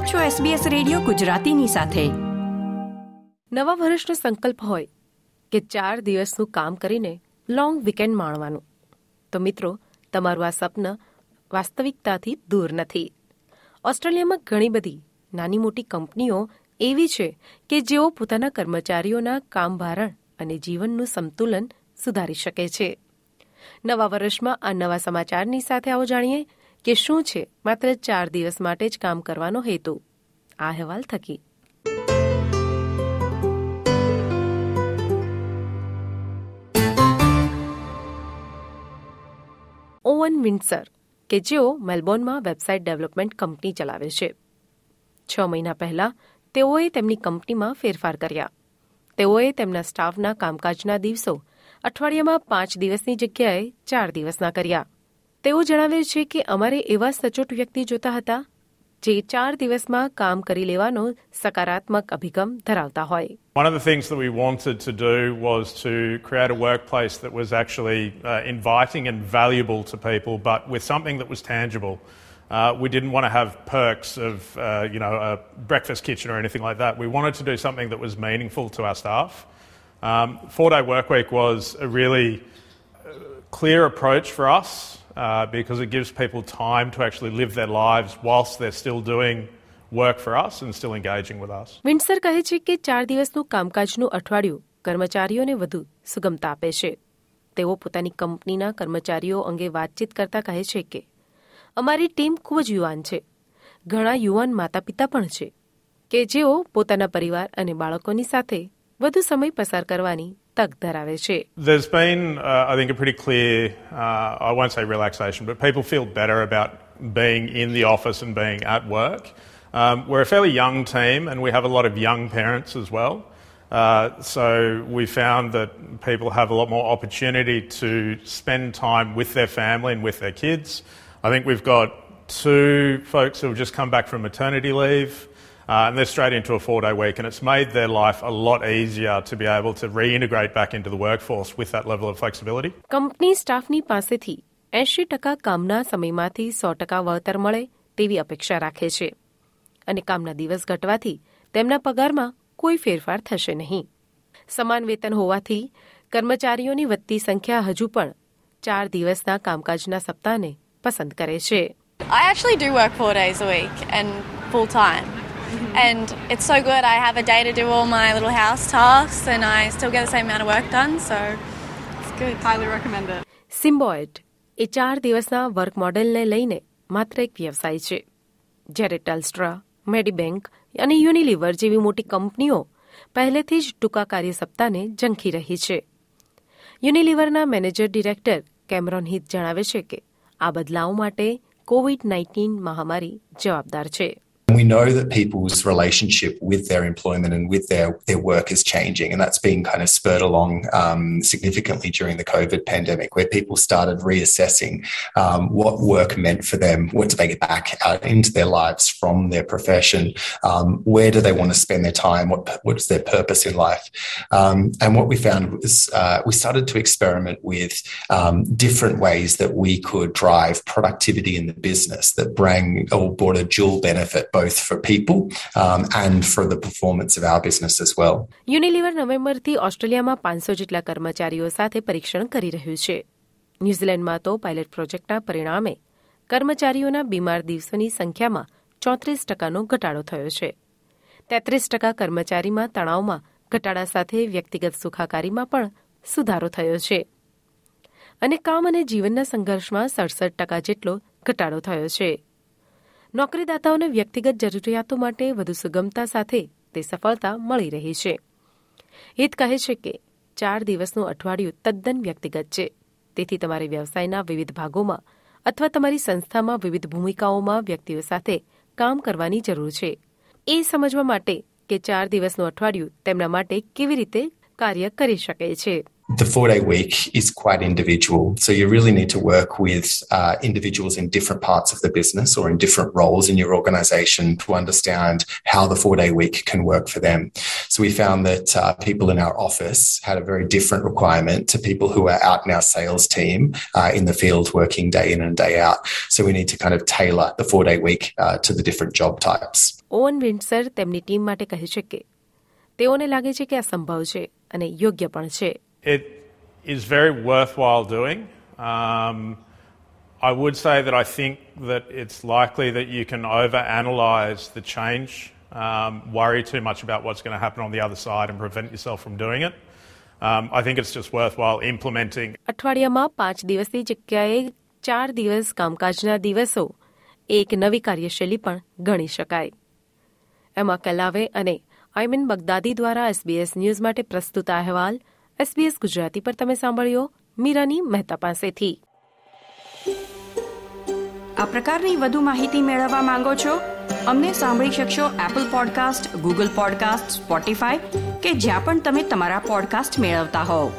આપ છો SBS radio ગુજરાતીની સાથે. નવા વર્ષનો સંકલ્પ હોય કે ચાર દિવસનું કામ કરીને લોંગ વીકેન્ડ માણવાનું. તો મિત્રો, તમારું આ સપન વાસ્તવિકતાથી દૂર નથી. ઓસ્ટ્રેલિયામાં ઘણી બધી નાની મોટી કંપનીઓ એવી છે કે જેઓ પોતાના કર્મચારીઓના કામભારણ અને જીવનનું સંતુલન સુધારી શકે છે. નવા વર્ષમાં આ નવા સમાચારની સાથે આવો જાણીએ કે શું છે? માત્ર ચાર દિવસ માટે જ કામ કરવાનો હેતુ. આ અહેવાલ થકી. ઓવન વિન્સર કે જેઓ મેલબોર્નમાં વેબસાઇટ ડેવલપમેન્ટ કંપની ચલાવે છે. છ મહિના પહેલા, તેઓએ તેમની કંપનીમાં ફેરફાર કર્યા. તેઓએ તેમના સ્ટાફના કામકાજના દિવસો અઠવાડિયામાં પાંચ દિવસની જગ્યાએ ચાર દિવસના કર્યા. તેઓ જણાવે છે કે અમારે એવા સચોટ વ્યક્તિ જોતા હતા જે ચાર દિવસમાં કામ કરી લેવાનો સકારાત્મક અભિગમ ધરાવતા હોય One of the things that we wanted to do was to create a workplace that was actually uh, inviting and valuable to people, but with something that was tangible. Uh, we didn't want to have perks of, uh, you know, a breakfast kitchen or anything like that. We wanted to do something that was meaningful to our staff. Um, four-day work week was a really clear approach for us uh, because it gives people time to actually live their lives whilst they're still doing work for us and still engaging with us. Windsor કહે છે કે ચાર દિવસનું કામકાજનું અઠવાડિયું કર્મચારીઓને વધુ સુગમતા આપે છે તેઓ પોતાની કંપનીના કર્મચારીઓ અંગે વાતચીત કરતા કહે છે કે અમારી ટીમ ખૂબ જ યુવાન છે ઘણા યુવાન માતા પિતા પણ છે કે જેઓ પોતાના પરિવાર અને બાળકોની સાથે વધુ સમય પસાર કરવાની તક ધરાવે છે There's been, uh, I think, a pretty clear, uh, I won't say relaxation, but people feel better about being in the office and being at work. Um, we're a fairly young team and we have a lot of young parents as well. Uh, so we found that people have a lot more opportunity to spend time with their family and with their kids. I think we've got two folks who have just come back from maternity leave. Uh, and they're straight into a four day week, and it's made their life a lot easier to be able to reintegrate back into the workforce with that level of flexibility. Company સ્ટાફની પાસેથી એંશી ટકા કામના સમયમાંથી સો ટકા વળતર મળે તેવી અપેક્ષા રાખે છે અને કામના દિવસ ઘટવાથી તેમના પગારમાં કોઈ ફેરફાર થશે નહીં સમાન વેતન હોવાથી કર્મચારીઓની વધતી સંખ્યા હજુ પણ ચાર દિવસના કામકાજના સપ્તાહને પસંદ કરે છે I actually do work four days a week and full time. And it's so good. I have a day to do all my little house tasks and I still get the same amount of work done. So it's good. Highly recommend it. સિમ્બોઇડ એ ચાર દિવસના work મોડેલને લઈને માત્ર એક વ્યવસાય છે જ્યારે Telstra Medibank અને યુનિલિવર જેવી મોટી કંપનીઓ પહેલેથી જ ટૂંકા કાર્ય સપ્તાહને ઝંખી રહી છે યુનિલિવરના મેનેજર ડિરેક્ટર કેમરોન હિત જણાવે છે કે આ બદલાવ માટે કોવિડ નાઇન્ટીન મહામારી જવાબદાર છે And we know that people's relationship with their employment and with their, their work is changing, and that's been kind of spurred along um, significantly during the COVID pandemic, where people started reassessing um, what work meant for them, what do they get back out into their lives from their profession, um, where do they want to spend their time, what what is their purpose in life, um, and what we found was uh, we started to experiment with um, different ways that we could drive productivity in the business that bring or brought a dual benefit both for people um, and for the performance of our business as well. Unilever નવેમ્બરથી ઓસ્ટ્રેલિયામાં પાંચસો જેટલા કર્મચારીઓ સાથે પરીક્ષણ કરી રહ્યું છે. ન્યૂઝીલેન્ડમાં તો પાયલટ પ્રોજેક્ટના પરિણામે કર્મચારીઓના બીમાર દિવસોની સંખ્યામાં ચોત્રીસ ટકાનો ઘટાડો થયો છે. તેત્રીસ ટકા કર્મચારીમાં તણાવમાં ઘટાડા સાથે વ્યક્તિગત સુખાકારીમાં પણ સુધારો થયો છે. અને કામ અને જીવનના સંઘર્ષમાં સડસઠ ટકા જેટલો ઘટાડો થયો છે. નોકરીદાતાઓને વ્યક્તિગત જરૂરિયાતો માટે વધુ સુગમતા સાથે તે સફળતા મળી રહી છે. હિત કહે છે કે ચાર દિવસનું અઠવાડિયું તદ્દન વ્યક્તિગત છે. તેથી તમારે વ્યવસાયના વિવિધ ભાગોમાં અથવા તમારી સંસ્થામાં વિવિધ ભૂમિકાઓમાં વ્યક્તિઓ સાથે કામ કરવાની જરૂર છે. એ સમજવા માટે કે ચાર દિવસનું અઠવાડિયું તેમના માટે કેવી રીતે કાર્ય કરી શકે છે. the four day week is quite individual. So you really need to work with uh, individuals in different parts of the business or in different roles in your organization to understand how the four day week can work for them. So we found that uh, people in our office had a very different requirement to people who are out in our sales team uh, in the field working day in and day out. So we need to kind of tailor the four day week to the different job types. Owen Windsor તેમની team માટે કહે છે કે તેઓને લાગે છે કે આ સંભવ છે અને યોગ્ય પણ છે It is very worthwhile doing. Um, I would say that I think that it's likely that you can overanalyze the change, um, worry too much about what's going to happen on the other side, and prevent yourself from doing it. Um, I think it's just worthwhile implementing અઠવાડિયામાં પાંચ દિવસની જગ્યાએ ચાર દિવસ કામકાજના દિવસો એક નવી કાર્યશૈલી પણ ગણી શકાય એમાં કલાવે અને આઈમિન બગદાદી દ્વારા એસબીએસ ન્યૂઝ માટે પ્રસ્તુત આ અહેવાલ એસબીએસ ગુજરાતી પર તમે સાંભળ્યો. મીરાની મહેતા પાસેથી. આ પ્રકારની વધુ માહિતી મેળવવા માંગો છો? અમને સાંભળી શકશો Apple podcast Google podcast Spotify કે જ્યાં પણ તમે તમારા પોડકાસ્ટ મેળવતા હોવ.